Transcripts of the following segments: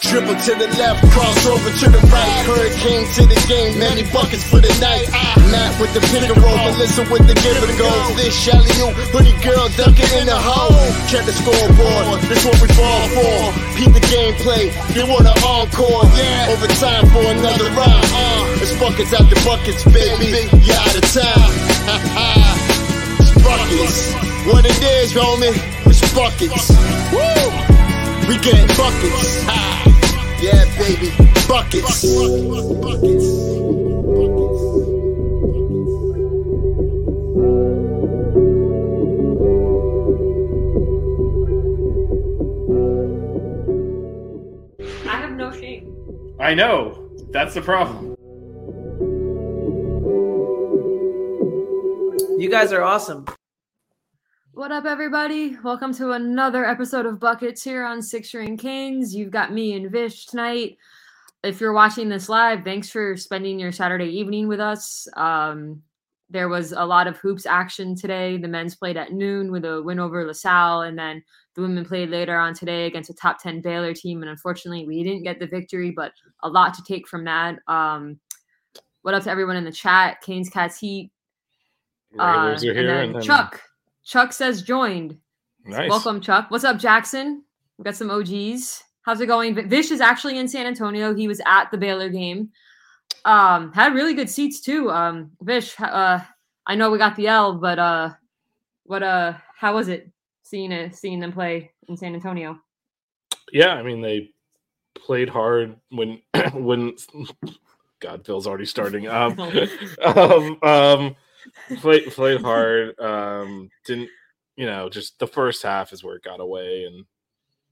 Dribble to the left, cross over to the right. Hurricane to the game, many buckets for the night. Matt with the pick and roll, Melissa with the give and go. This Shelly, you, hoodie girl dunking in the hole. Check the scoreboard, this what we fall for. Keep the gameplay, they want an encore. Yeah, overtime for another round. Uh, it's buckets out the buckets, baby. You out of time. it's buckets. What it is, homie, it's buckets. Woo! We get buckets. Ah. Yeah, baby, buckets. I have no shame. I know. That's the problem. You guys are awesome. What up, everybody? Welcome to another episode of Buckets here on Six Ring Canes. You've got me and Vish tonight. If you're watching this live, thanks for spending your Saturday evening with us. Um, there was a lot of hoops action today. The men's played at noon with a win over LaSalle, and then the women played later on today against a top 10 Baylor team. And unfortunately, we didn't get the victory, but a lot to take from that. Um, what up to everyone in the chat? Canes, Cats, Heat. Uh, and then and then- Chuck. Chuck says joined. Nice. Welcome, Chuck. What's up, Jackson? We got some OGs. How's it going? Vish is actually in San Antonio. He was at the Baylor game. Um, had really good seats too. Um, Vish, uh, I know we got the L, but uh, what uh, how was it seeing it, seeing them play in San Antonio? Yeah, I mean they played hard when when God Phil's already starting. Um, um, um played played hard. Um, didn't you know? Just the first half is where it got away, and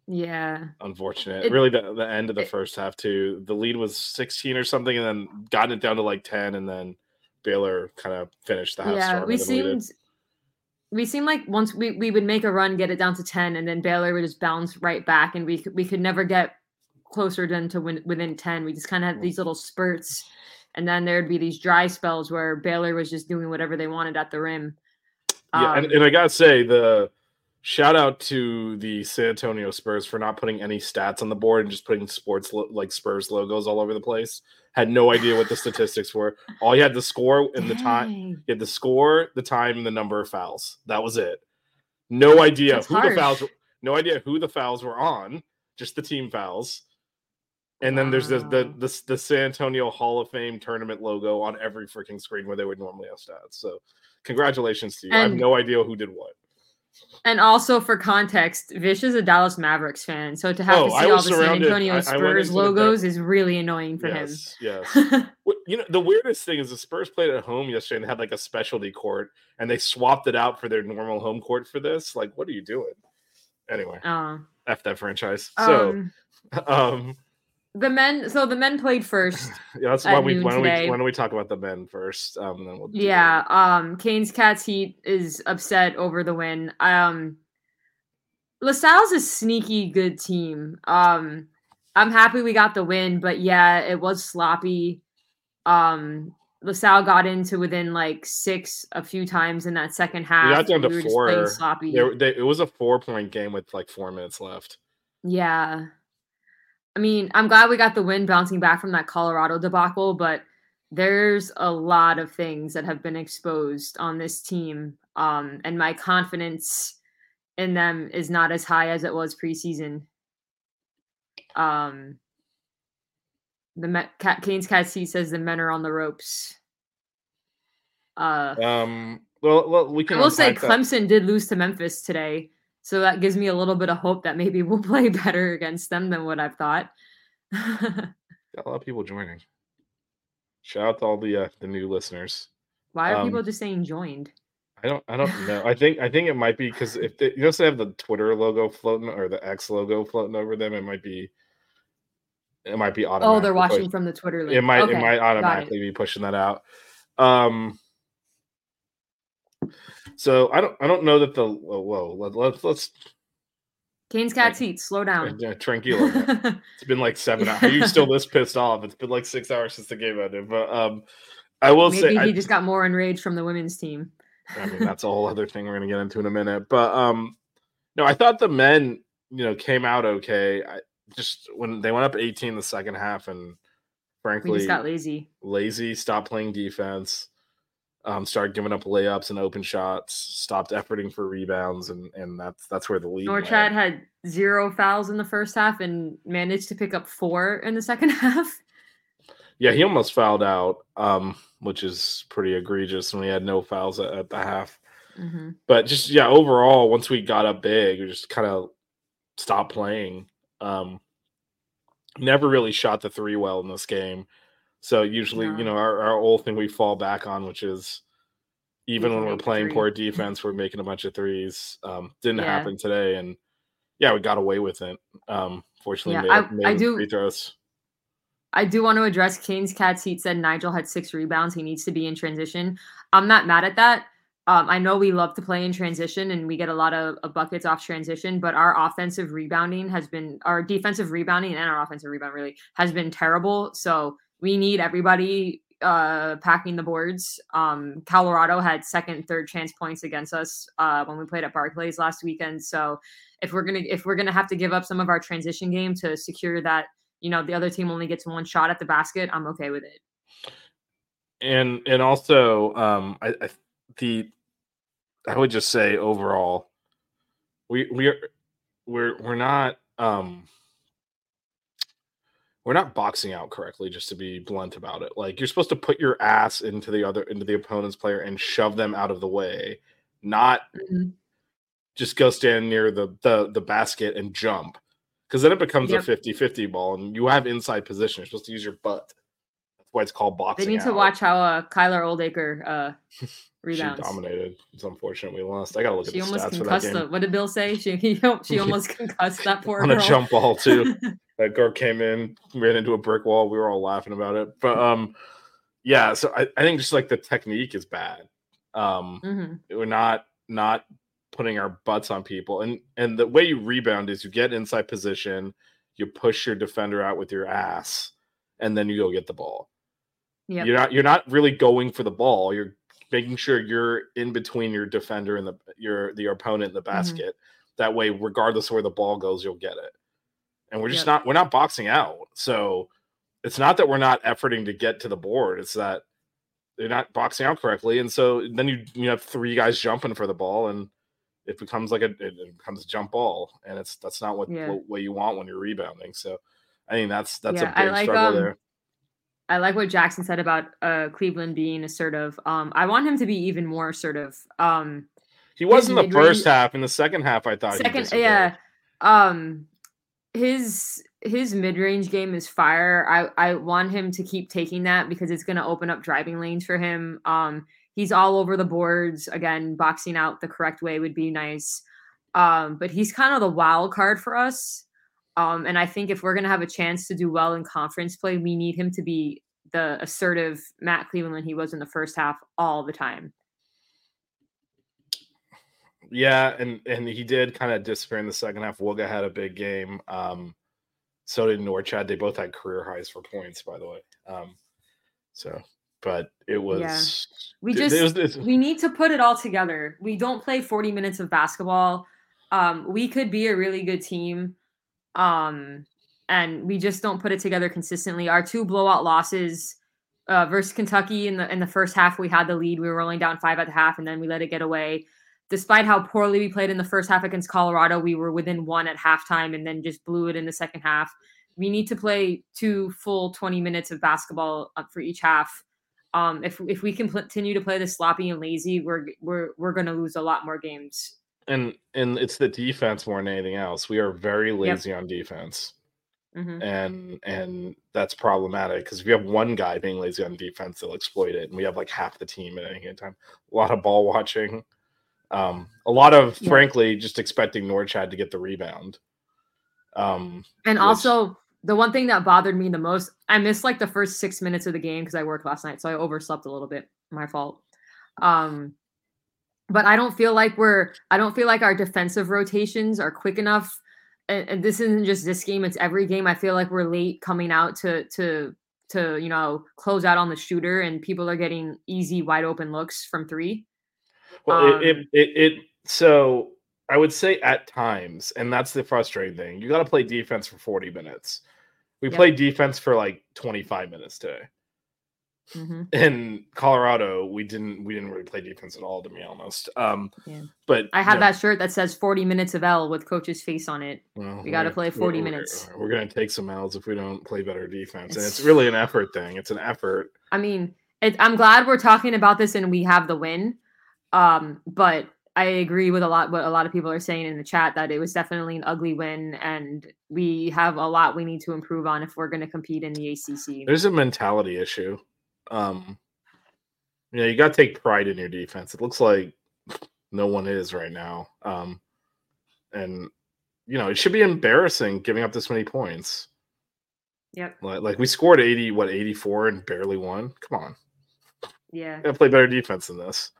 Yeah, unfortunate. It- really, the, the end of the it- first half too. The lead was sixteen or something, and then gotten it down to like ten, and then Baylor kind of finished the half. yeah. We seemed we seemed like once we, we would make a run, get it down to ten, and then Baylor would just bounce right back, and we could we could never get closer than to win, within ten. We just kind of had these little spurts, and then there'd be these dry spells where Baylor was just doing whatever they wanted at the rim. Yeah, and, Um, and I gotta say the shout out to the San Antonio Spurs for not putting any stats on the board and just putting sports lo- like Spurs logos all over the place. Had no idea what the statistics were. All you had to score in the time, you had the score, the time, and the number of fouls. That was it. No idea That's who the fouls. were- No idea who the fouls were on. Just the team fouls. And then there's the, the the the San Antonio Hall of Fame tournament logo on every freaking screen where they would normally have stats. So, congratulations to you. I have no idea who did what. And also for context, Vish is a Dallas Mavericks fan, so to have Oh, to see all the San Antonio I- Spurs logos is really annoying for him. yes, yes. him. What- you know, the weirdest thing is the Spurs played at home yesterday and had like a specialty court, and they swapped it out for their normal home court for this. Like, what are you doing? Anyway, uh, f that franchise. So, um, um, the men, so the men played first. yeah, that's why we why don't we why don't we talk about the men first? Um, then we'll Yeah, um Canes Cats Heat is upset over the win. Um LaSalle's a sneaky good team. Um I'm happy we got the win, but yeah, it was sloppy. Um LaSalle got into within like six a few times in that second half. We got down to We four. sloppy. They, they, it was a four point game with like four minutes left. Yeah. I mean, I'm glad we got the win bouncing back from that Colorado debacle, but there's a lot of things that have been exposed on this team. Um, and my confidence in them is not as high as it was preseason. Um, the Met, Cat, Canes Cat C says the men are on the ropes. Uh, Um. Well, well we I can. will say unpack that. Clemson did lose to Memphis today, so that gives me a little bit of hope that maybe we'll play better against them than what I've thought. Got a lot of people joining. Shout out to all the uh, the new listeners. Why are Um, people just saying joined? I don't. I don't know. I think. I think it might be because if they, you know, they have the Twitter logo floating or the X logo floating over them, it might be. It might be automatic. Oh, they're watching from the Twitter link. It might. Okay, it might automatically be pushing that out. Um. So I don't. I don't know that the. Whoa. whoa let, let's let's Canes cat seats. Slow down. uh, tranquilo. It's been like seven hours. Are you still this pissed off? It's been like six hours since the game ended. But um, I will Maybe say, he I, just got more enraged from the women's team. I mean, that's a whole other thing we're gonna get into in a minute. But um, no, I thought the men, you know, came out okay. I just when they went up 18 the second half, and We frankly, just got lazy. lazy, Stop playing defense, um, started giving up layups and open shots, stopped efforting for rebounds, and and that's that's where the lead. Norchad had zero fouls in the first half and managed to pick up four in the second half. Yeah, he almost fouled out, um, which is pretty egregious, and we had no fouls at, at the half. Mhm. But just yeah, overall, once we got up big, we just kind of stopped playing. Um, never really shot the three well in this game. So usually, No. you know, our, our old thing we fall back on, which is even when we're playing three. poor defense, we're making a bunch of threes. Um, didn't Yeah. happen today, and yeah, we got away with it. Um, fortunately, Yeah, made, I- made I do- free throws. I do want to address Canes Cats Heat said Nijel had six rebounds. He needs to be in transition. I'm not mad at that. Um, I know we love to play in transition and we get a lot of, of buckets off transition, but our offensive rebounding has been, our defensive rebounding and our offensive rebound really has been terrible. So we need everybody uh, packing the boards. Um, Colorado had second, third chance points against us uh, when we played at Barclays last weekend. So if we're gonna if we're gonna have to give up some of our transition game to secure that you know the other team only gets one shot at the basket i'm okay with it and and also um I, I the i would just say overall we we are we're we're not um we're not boxing out correctly just to be blunt about it like you're supposed to put your ass into the other into the opponent's player and shove them out of the way not just go stand near the the, the basket and jump because then it becomes Yep. a 50-50 ball and you have inside position you're supposed to use your butt that's why it's called boxing they need to out. watch how uh kyla oldacre uh rebounds She dominated. It's unfortunate we lost. I gotta look she at the almost stats for that concussed the game. what did bill say she he, she almost concussed that poor On girl a jump ball too. That girl came in, ran into a brick wall. We were all laughing about it. But um, yeah. So I, I think just like the technique is bad. Um, Mhm. we're not not putting our butts on people, and and the way you rebound is you get inside position, you push your defender out with your ass, and then you go get the ball. Yep. You're not you're not really going for the ball. You're making sure you're in between your defender and the your the opponent in the Mm-hmm. basket. That way, regardless of where the ball goes, you'll get it. And we're just Yep. not we're not boxing out. So it's not that we're not efforting to get to the board. It's that they're not boxing out correctly. And so then you you have three guys jumping for the ball and it becomes like a it, becomes a jump ball. And it's that's not what, Yeah. what what you want when you're rebounding. So I think that's that's Yeah, a big like, struggle um, there. I like what Jackson said about uh, Cleveland being assertive. Um, I want him to be even more assertive. Um, He was in the first half. In the second half, I thought second yeah um his his mid-range game is fire. I i want him to keep taking that because it's going to open up driving lanes for him. Um he's all over the boards. Again boxing out the correct way would be nice. Um but he's kind of the wild card for us. Um and i think if we're going to have a chance to do well in conference play we need him to be the assertive matt cleveland he was in the first half all the time Yeah, and and he did kind of disappear in the second half. Wooga had a big game. Um, so did Norchad. They both had career highs for points, by the way. Um, so, but it was We it- just it was- it's- we need to put it all together. We don't play 40 minutes of basketball. Um, we could be a really good team. Um, and we just don't put it together consistently. Our two blowout losses uh, versus Kentucky in the in the first half, we had the lead. We were rolling down five at the half, and then we let it get away. Despite how poorly we played in the first half against Colorado, we were within one at halftime, and then just blew it in the second half. We need to play two full 20 minutes of basketball for each half Um, if if we can continue to play the sloppy and lazy, we're we're we're going to lose a lot more games. And and it's the defense more than anything else. We are very lazy on defense. Mhm. and and that's problematic because if you have one guy being lazy on defense, they'll exploit it, and we have like half the team at any given time. A lot of ball watching, um, a lot of Yeah. frankly just expecting Norchad to get the rebound. Um, And which- also, the one thing that bothered me the most, I missed like the first six minutes of the game because I worked last night, so I overslept a little bit. My fault. Um, but I don't feel like we're, I don't feel like our defensive rotations are quick enough. And, and this isn't just this game; it's every game. I feel like we're late coming out to to to you know close out on the shooter, and people are getting easy, wide open looks from three. Well, it, it, Um, it, it, so I would say at times, and that's the frustrating thing. You got to play defense for 40 minutes. We Yep. played defense for like 25 minutes today. Mhm. In Colorado, we didn't we didn't really play defense at all, to be honest. Um, Yeah. but I have you know, that shirt that says 40 minutes of L with coach's face on it. well, we gotta play 40 we're- minutes. We're, gonna take some L's if we don't play better defense, and it's It's- really an effort thing. It's an effort. I mean, it, I'm glad we're talking about this and we have the win. Um, but I agree with a lot what a lot of people are saying in the chat that it was definitely an ugly win, and we have a lot we need to improve on if we're going to compete in the ACC. There's a mentality issue. Um, you know, you got to take pride in your defense. It looks like no one is right now. Um, and you know, it should be embarrassing giving up this many points. Yep. Like, like we scored 80, what 84 and barely won. Come on, Yeah. gotta play better defense than this.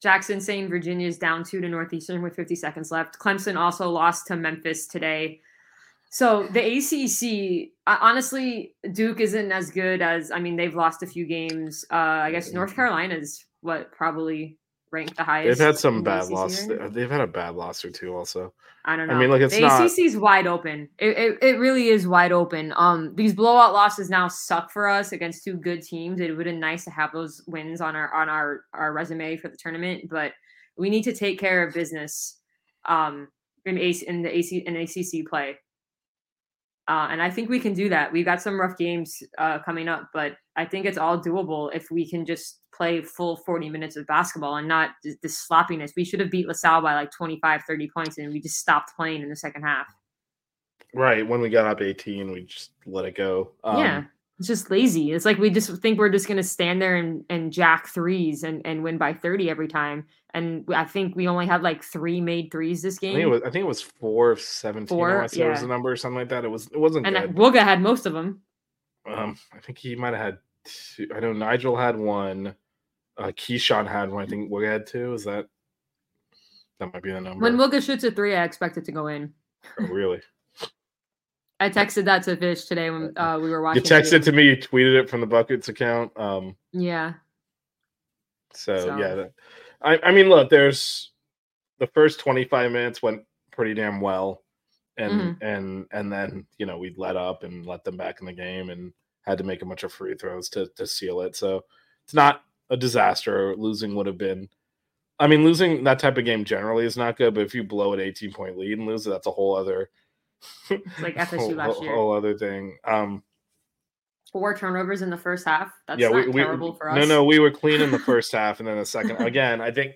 Jackson saying Virginia's down two to Northeastern with 50 seconds left. Clemson also lost to Memphis today. So the ACC, honestly, Duke isn't as good as I mean they've lost a few games. Uh, I guess North Carolina's what probably ranked the highest. They've had some the bad loss. right. They've had a bad loss or two also. I don't know. I mean, look, it's the not- ACC's wide open. It, it it really is wide open. Um, these blowout losses now suck for us against two good teams. It would have been nice to have those wins on our on our our resume for the tournament, but we need to take care of business. Um, in AC in the AC in ACC play. Uh, and I think we can do that. We've got some rough games uh, coming up, but I think it's all doable if we can just play full 40 minutes of basketball and not this, sloppiness. We should have beat LaSalle by like 25, 30 points, and we just stopped playing in the second half. Right when we got up 18, we just let it go. Um, yeah. It's just lazy. It's like we just think we're just going to stand there and, and jack threes and, and win by 30 every time. And I think we only had like three made threes this I think game. it was. I think it was four of 17. Four, I want to say it was yeah. the number or something like that. It was. It wasn't and good. Wooga had most of them. Um, I think he might have had two. I know Nijel had one. Uh, Kyshawn had one. I think we had two. Is that that might be the number? When Wooga shoots a three, I expect it to go in. Oh, really? I texted that to Vish today when uh, we were watching. You texted game. to me. You tweeted it from the buckets account. Um, Yeah. so, So- yeah. That, I I mean, look. There's the first 25 minutes went pretty damn well, and Mhm. and and then you know we let up and let them back in the game and had to make a bunch of free throws to to seal it. So it's not a disaster. Losing would have been. I mean, losing that type of game generally is not good, but if you blow an 18 point lead and lose it, that's a whole other like FSU whole, last year. whole other thing. Um, Four turnovers in the first half. That's yeah, not we, we for us. no, no, we were clean in the first half, and then the second again. I think,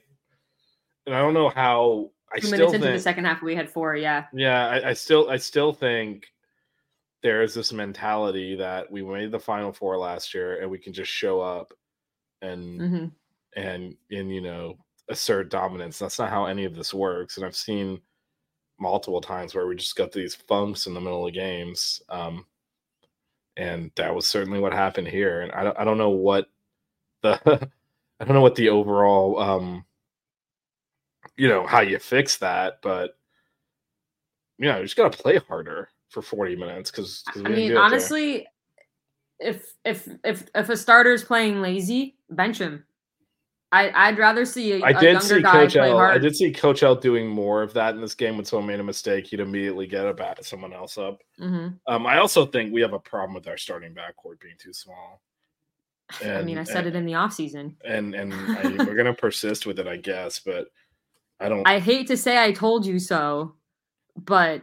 and I don't know how. I Two still minutes into think, the second half, we had four. Yeah. yeah, I, I still, I still think there is this mentality that we made the final four last year, and we can just show up and hmm and and you know assert dominance. That's not how any of this works, and I've seen multiple times where we just got these funks in the middle of games. Um, and that was certainly what happened here. And I don't, I don't know what the, I don't know what the overall, um, you know, how you fix that, but you know, you just got to play harder for 40 minutes because, I mean, honestly, if if if if a starter's playing lazy, bench him. I I'd rather see a, I a did younger see guy Coach play L. I did see Coach L doing more of that in this game when someone made a mistake. He'd immediately get a bat someone else up. hmm Um, I also think we have a problem with our starting backcourt being too small. I mean, I And- said it in the off season. and and I, we're gonna persist with it, I guess. But I don't. I hate to say I told you so, but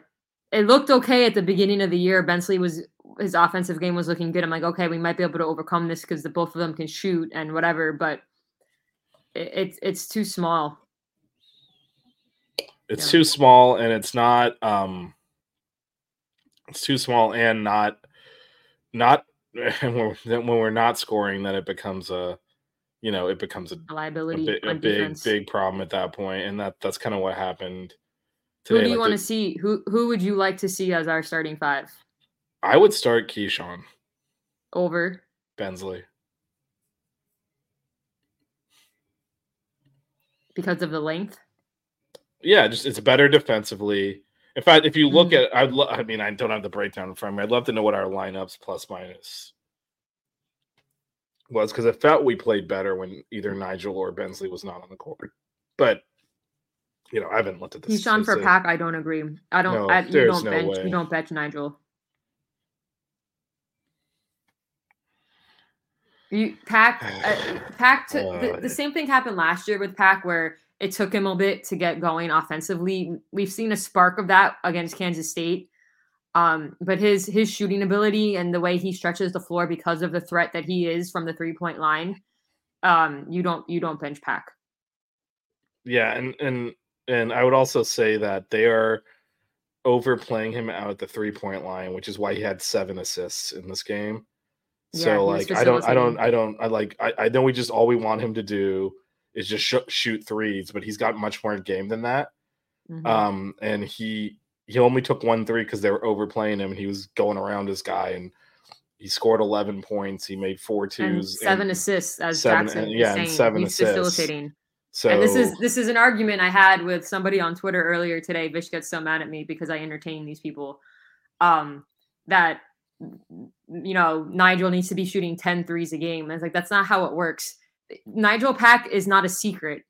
it looked okay at the beginning of the year. Bensley was his offensive game was looking good. I'm like, okay, we might be able to overcome this because the both of them can shoot and whatever, but it, it's it's too small. It's Yeah. too small, and it's not. um It's too small and not not when we're, when we're not scoring. Then it becomes a, you know, it becomes a A a, liability a big big problem at that point, and that that's kind of what happened. Who do you Like, want to see? Who who would you like to see as our starting five? I would start Kyshawn Over Bensley. because of the length. Yeah, just it's better defensively. In fact, if you look Mhm. at, I'd lo- I mean, I don't have the breakdown in front of me. I'd love to know what our lineups plus minus was because I felt we played better when either Nijel or Bensley was not on the court. But you know, I haven't looked at this. He's on for pack. I don't agree. I don't. No, I, you don't no bench. way. You don't bench Nijel. You pack uh, pack to the, the same thing happened last year with pack where it took him a bit to get going offensively. We've seen a spark of that against Kansas State. Um, but his his shooting ability and the way he stretches the floor because of the threat that he is from the three point line, um, you don't you don't bench pack. Yeah, and and and I would also say that they are overplaying him out at the three point line, which is why he had seven assists in this game. Yeah, So like I don't I don't. I don't I like I, I know we just all we want him to do is just sh- shoot threes, but he's got much more game than that. Mhm. Um, and he he only took one three because they were overplaying him, and he was going around his guy, and he scored eleven points. He made four and seven and assists as seven- Jackson and- yeah, and seven He's assists. facilitating. So and this is this is an argument I had with somebody on Twitter earlier today. Vish gets so mad at me because I entertain these people. Um, that you know Nijel needs to be shooting 10 threes a game. And it's like that's not how it works. Nijel Pack is not a secret.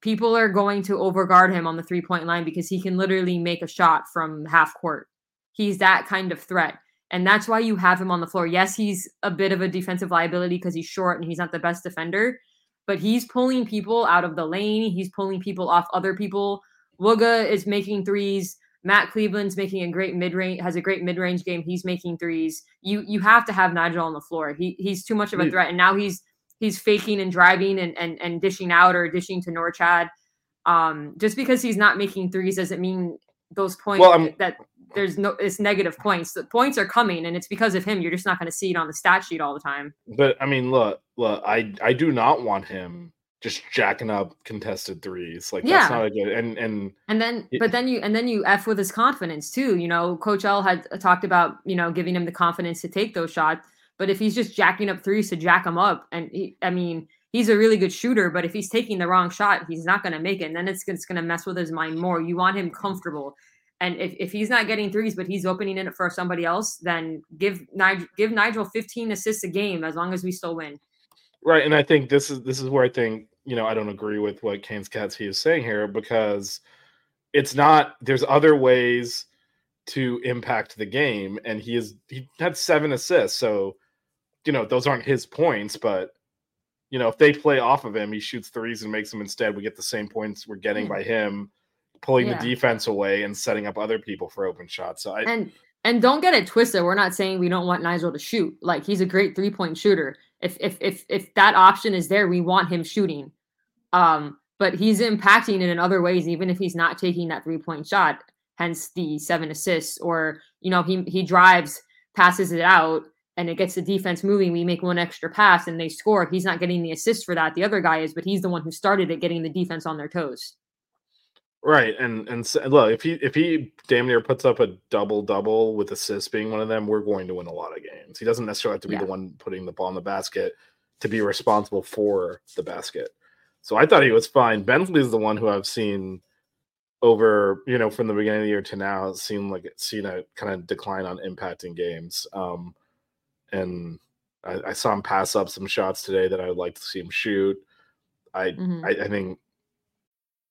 People are going to overguard him on the three point line because he can literally make a shot from half court. He's that kind of threat. And that's why you have him on the floor. Yes, he's a bit of a defensive liability because he's short and he's not the best defender, but he's pulling people out of the lane. He's pulling people off other people. Wooga is making threes. Matt Cleveland's making a great mid range, has a great mid range game. He's making threes. You you have to have Nijel on the floor. He he's too much of a threat, and now he's he's faking and driving and and, and dishing out or dishing to Norchad. Um, just because he's not making threes doesn't mean those points Well, that there's no it's negative points. The points are coming, and it's because of him. You're just not going to see it on the stat sheet all the time. But I mean, look, look, I I do not want him just jacking up contested threes. Like Yeah. that's not a good and and And then, Yeah. but then you, and then you f with his confidence too. You know, Coach L had uh, talked about you know giving him the confidence to take those shots. But if he's just jacking up threes to jack them up, and he, I mean, he's a really good shooter. But if he's taking the wrong shot, he's not going to make it. And then it's, it's going to mess with his mind more. You want him comfortable. And if, if he's not getting threes, but he's opening it for somebody else, then give Nijel give Nijel 15 assists a game as long as we still win. right. And I think this is this is where I think you know I don't agree with what Kane's Cats he is saying here because it's not. There's other ways to impact the game, and he is he had seven assists. So you know those aren't his points, but you know if they play off of him, he shoots threes and makes them instead. We get the same points we're getting Yeah. by him pulling Yeah. the defense away and setting up other people for open shots. So I, and and don't get it twisted. We're not saying we don't want Nijel to shoot. Like he's a great three point shooter. If if if if that option is there, we want him shooting. Um, but he's impacting it in other ways, even if he's not taking that three point shot. Hence the seven assists, or you know he he drives, passes it out, and it gets the defense moving. We make one extra pass and they score. He's not getting the assist for that. The other guy is, but he's the one who started it, getting the defense on their toes. Right, and and so, look, if he if he damn near puts up a double double with assists being one of them, we're going to win a lot of games. He doesn't necessarily have to be Yeah. the one putting the ball in the basket to be responsible for the basket. So I thought he was fine. Bensley is the one who I've seen over, you know, from the beginning of the year to now, seen like seen a kind of decline on impacting games. Um, and I, I saw him pass up some shots today that I would like to see him shoot. I Mhm. I, I think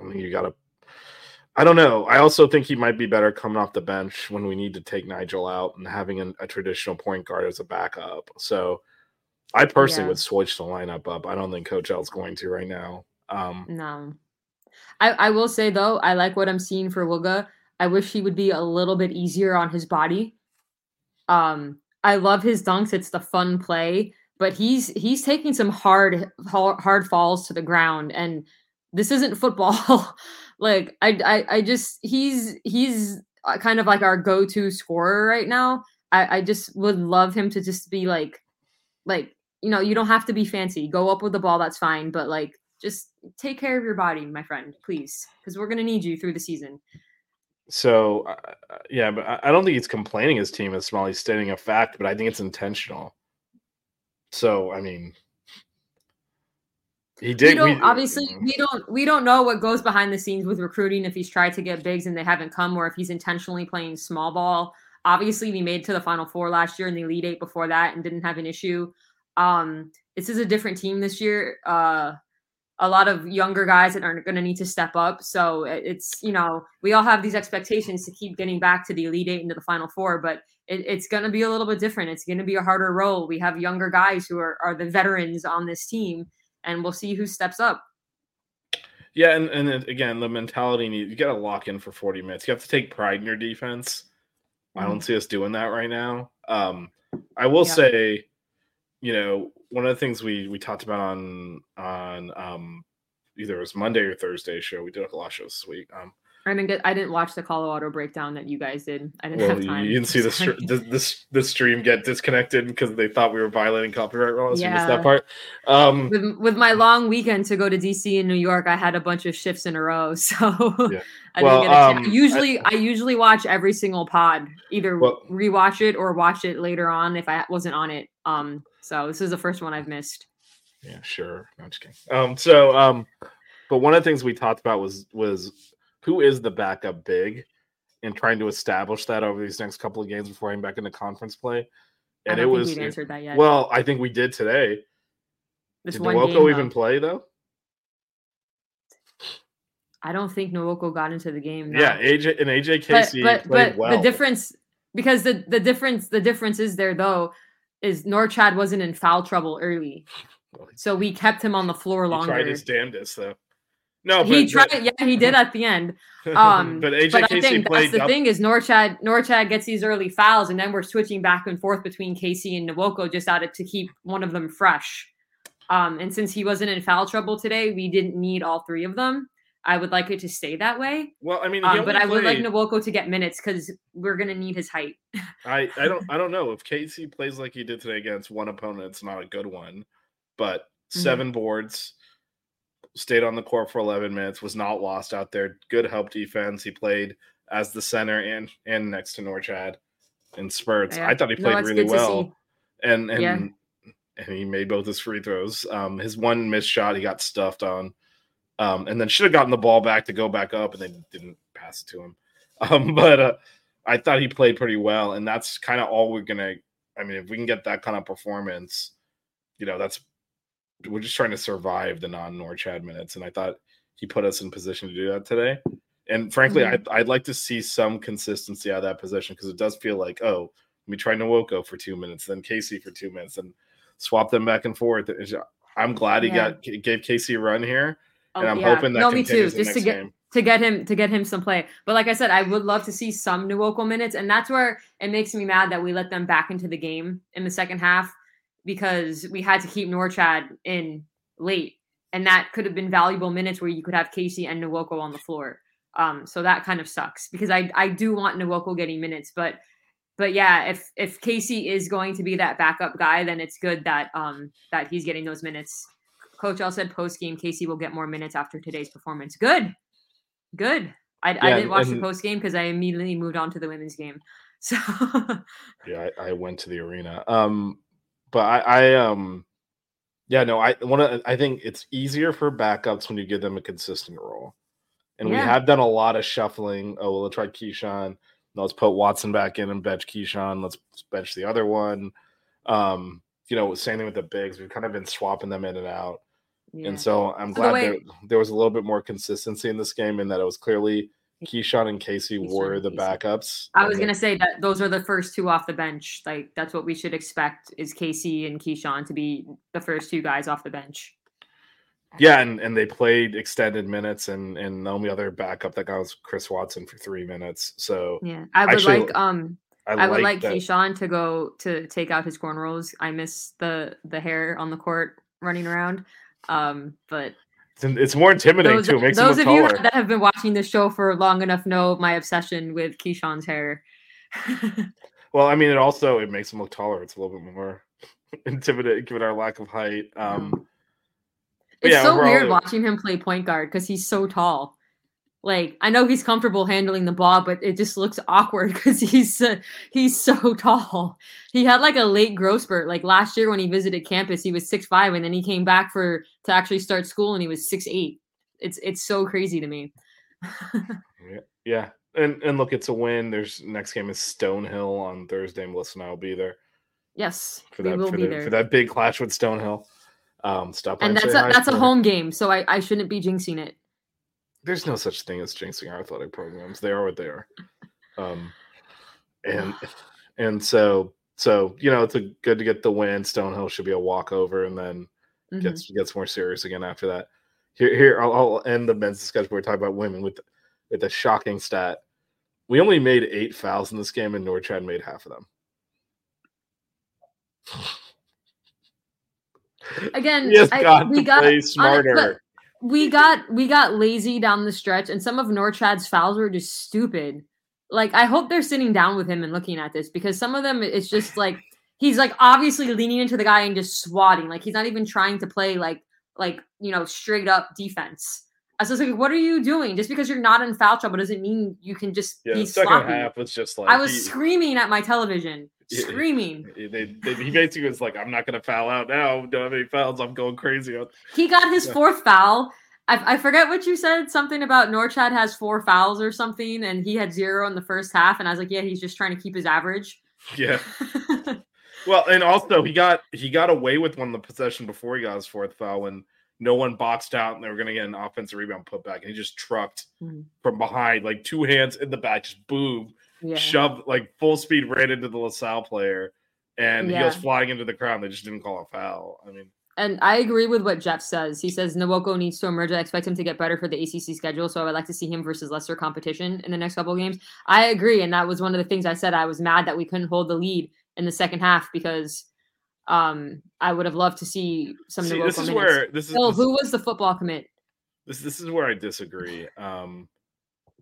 I mean, you got to. I don't know. I also think he might be better coming off the bench when we need to take Nijel out and having an, a traditional point guard as a backup. So, I personally Yeah. would switch the lineup up. I don't think Coach L's going to right now. Um, No. I, I will say though, I like what I'm seeing for Wooga. I wish he would be a little bit easier on his body. Um, I love his dunks. It's the fun play, but he's he's taking some hard, hard falls to the ground, and this isn't football. like I, I I just he's he's uh, kind of like our go-to scorer right now. I I just would love him to just be like like you know you don't have to be fancy. Go up with the ball, that's fine, but like just take care of your body, my friend, please, because we're gonna need you through the season. So uh, uh, yeah, but I don't think he's complaining his team is small. He's stating a fact, but I think it's intentional. So I mean, he we did. don't we- obviously we don't we don't know what goes behind the scenes with recruiting if he's tried to get bigs and they haven't come or if he's intentionally playing small ball. Obviously we made it to the final four last year and the elite eight before that and didn't have an issue. Um this is a different team this year. Uh a lot of younger guys that aren't going to need to step up. So it's you know we all have these expectations to keep getting back to the elite eight into the final four but it, it's going to be a little bit different. It's going to be a harder role. We have younger guys who are, are the veterans on this team and we'll see who steps up. Yeah, and, and then again, the mentality need you got to lock in for 40 minutes. You have to take pride in your defense. I don't see us doing that right now. Um, I will Yeah. say, you know, one of the things we we talked about on on um, either it was Monday or Thursday show. We did a lot of shows this week. Um, I didn't get. I didn't watch the Colorado breakdown that you guys did. I didn't well, have time. you didn't see the, str- the this the stream get disconnected because they thought we were violating copyright laws. You missed Yeah. that part. Um, with with my long weekend to go to DC and New York, I had a bunch of shifts in a row, so Yeah. I Well, didn't get a chance. um, usually, I, usually watch every single pod, either Well- rewatch it or watch it later on if I wasn't on it. Um, so this is the first one I've missed. Yeah, sure. No, I'm just kidding. Um, so um, but one of the things we talked about was was who is the backup big, and trying to establish that over these next couple of games before heading back into conference play. I And don't it think was we'd answered that yet. well, I think we did today. this Did Nwoko even though. play though? I don't think Nwoko got into the game. no. Yeah, AJ and AJ Casey but played but well. the difference because the the difference the difference is there though is Norchad wasn't in foul trouble early, so we kept him on the floor he longer. tried his damnedest though. No, he tried, but- yeah, he did at the end. Um, but AJ but I Casey think that's the up- thing is Norchad Norchad gets these early fouls, and then we're switching back and forth between Casey and Nwoko just out of to keep one of them fresh. Um, and since he wasn't in foul trouble today, we didn't need all three of them. I would like it to stay that way. Well, I mean, Um, but only I would like played- Nwoko to get minutes because we're gonna need his height. I, I don't I don't know if Casey plays like he did today against one opponent. It's not a good one, but Mm-hmm. 7 boards, stayed on the court for eleven minutes, was not lost out there. Good help defense. He played as the center and and next to Norchad in spurts. Yeah. I thought he played it's really well, and and Yeah. and he made both his free throws. Um, his one missed shot he got stuffed on, um, and then should have gotten the ball back to go back up, and they didn't pass it to him. Um, but uh, I thought he played pretty well, and that's kind of all we're gonna. I mean, if we can get that kind of performance, you know, that's we're just trying to survive the non-Norchad minutes, and I thought he put us in position to do that today. And frankly, Mhm. I'd, I'd like to see some consistency out of that position because it does feel like, oh, we try Nwoko for two minutes, then Casey for two minutes, and swap them back and forth. I'm glad he Yeah. got gave Casey a run here, Oh, and I'm yeah. hoping that no, me too. Just to get game. to get him to get him some play. But like I said, I would love to see some Nwoko minutes, and that's where it makes me mad that we let them back into the game in the second half because we had to keep Norchad in late, and that could have been valuable minutes where you could have Casey and Nwoko on the floor. Um, so that kind of sucks because I I do want Nwoko getting minutes, but but yeah, if if Casey is going to be that backup guy, then it's good that um that he's getting those minutes. Coach L said post game Casey will get more minutes after today's performance. Good, good. I, I didn't watch the post game because I immediately moved on to the women's game. So Yeah, I, I went to the arena. Um, but I, I um, yeah, no, I want to. I think it's easier for backups when you give them a consistent role, and we have done a lot of shuffling. Oh, well, let's try Kyshawn. No, let's put Watson back in and bench Kyshawn. Let's bench the other one. Um, you know, same thing with the bigs. We've kind of been swapping them in and out. yeah. And so I'm So the glad way- there, there was a little bit more consistency in this game, and that it was clearly Kyshawn and Casey Kyshawn were the Casey. backups. I was gonna say that those are the first two off the bench. Like that's what we should expect is Casey and Kyshawn to be the first two guys off the bench. Yeah, and, and they played extended minutes, and and the only other backup that got was Chris Watson for three minutes. So Yeah, I would Actually, like um I, I, would like that. Kyshawn to go to take out his cornrows. I miss the the hair on the court running around. Um, but It's, it's more intimidating those, too. It those of look you that have been watching this show for long enough know my obsession with Kyshawn's hair. Well, I mean, it also it makes him look taller. It's a little bit more intimidating given our lack of height. Um, It's yeah, so weird watching him play point guard because he's so tall. Like I know he's comfortable handling the ball, but it just looks awkward because he's uh, he's so tall. He had like a late growth spurt. Like last year when he visited campus, he was six five, and then he came back for to actually start school, and he was six eight. It's it's so crazy to me. Yeah, yeah. And and look, it's a win. There's next game is Stonehill on Thursday. Melissa and I will be there yes, for we that will for, be the, there. for that big clash with Stonehill. Um, stop and that's a, that's a home game, so I, I shouldn't be jinxing it. There's no such thing as jinxing our athletic programs. They are what they are. Um, and and so so you know it's a good to get the win. Stonehill should be a walkover, and then Mhm. gets gets more serious again after that. Here, here I'll, I'll end the men's discussion. We're talking about women with with a shocking stat. We only made eight fouls in this game, and Norchad made half of them. Again, He has I- got we to got play on it, but smarter. We got we got lazy down the stretch, and some of Norchad's fouls were just stupid. Like I hope they're sitting down with him and looking at this because some of them it's just like he's like obviously leaning into the guy and just swatting. Like he's not even trying to play like like you know straight up defense. I was like, what are you doing? Just because you're not in foul trouble doesn't mean you can just Yeah, be second sloppy. half was just like I was he- screaming at my television, Screaming. They, they, he basically was like, "I'm not going to foul out now. Don't have any fouls. I'm going crazy." He got his fourth foul. I, I forget what you said. Something about Norchad has four fouls or something, and he had zero in the first half. And I was like, yeah, he's just trying to keep his average. Yeah. Well, and also he got he got away with one of the possession before he got his fourth foul when no one boxed out and they were going to get an offensive rebound put back, and he just trucked Mhm. from behind, like two hands in the back, just boom, yeah. shoved like full speed right into the LaSalle player, and he goes flying into the crowd. They just didn't call a foul. I mean, And I agree with what Jeff says. He says Nwoko needs to emerge. I expect him to get better for the ACC schedule, so I would like to see him versus lesser competition in the next couple of games. I agree, and that was one of the things I said. I was mad that we couldn't hold the lead in the second half because um, I would have loved to see some see, Nwoko this is minutes. where this is Phil, this- who was the football commit? this this is where I disagree. Um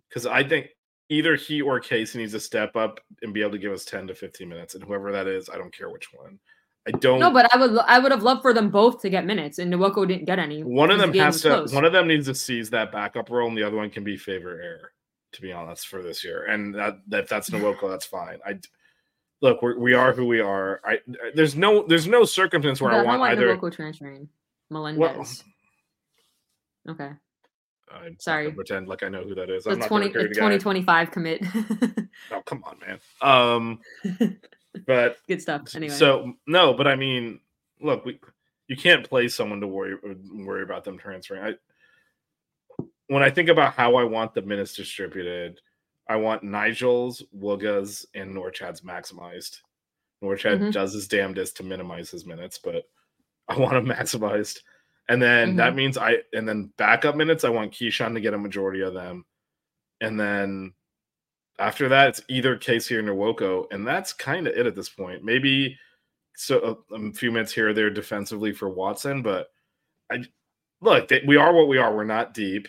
because I think either he or Casey needs to step up and be able to give us 10 to 15 minutes. And whoever that is, I don't care which one. I don't No, but I would I would have loved for them both to get minutes, and Nwoko didn't get any. one of because the them has to close. one of them needs to seize that backup role, and the other one can be favor air, to be honest, for this year. And that, that if that's Nwoko, that's fine. I look, we're, we are who we are. I there's no there's no circumstance where I I want want either. Nwoko transferring. Melendez. okay, I'm Sorry. pretend like I know who that is. the I'm not twenty gonna the the guy. commit. Oh, come on, man. Um, but Good stuff. Anyway, So no, but I mean, look, we you can't play someone to worry worry about them transferring. I when I think about how I want the minutes distributed, I want Nijel's, Wooga's, and Norchad's maximized. Norchad Mhm. does his damnedest to minimize his minutes, but I want him maximized. And then that Mhm. means I and then backup minutes, I want Kyshawn to get a majority of them. And then after that, it's either Casey or Nwoko, and that's kind of it at this point. Maybe so a, a few minutes here or there defensively for Watson, but I look, they, we are what we are. We're not deep.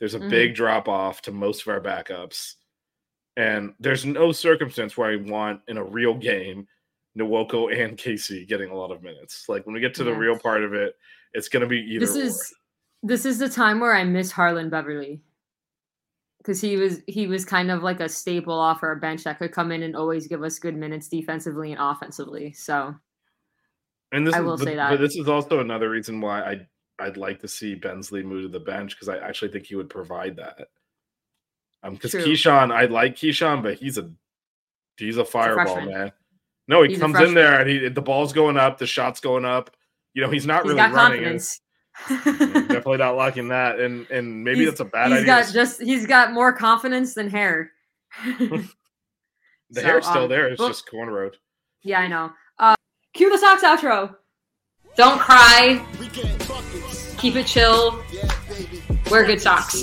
There's a Mhm. big drop off to most of our backups, and there's no circumstance where I want in a real game Nwoko and Casey getting a lot of minutes. Like when we get to the real part of it, It's gonna be either. This or. is this is the time where I miss Harlan Beverly. Because he was he was kind of like a staple off our bench that could come in and always give us good minutes defensively and offensively. So And this I is, will but, say but that. this is also another reason why I I'd like to see Bensley move to the bench because I actually think he would provide that. Um, because. Kyshawn, I like Kyshawn, but he's a he's a fireball freshman. man. No, he He's comes in there and he the ball's going up, the shot's going up. You know, he's not he's really got running. and- confidence. definitely not liking that, and and maybe He's- that's a bad He's idea. got just he's got more confidence than hair. the so, hair's still um, there. It's well- just cornrowed. yeah, I know. Uh, cue the socks outro. Don't cry. We get buckets. Keep it chill. Wear good socks.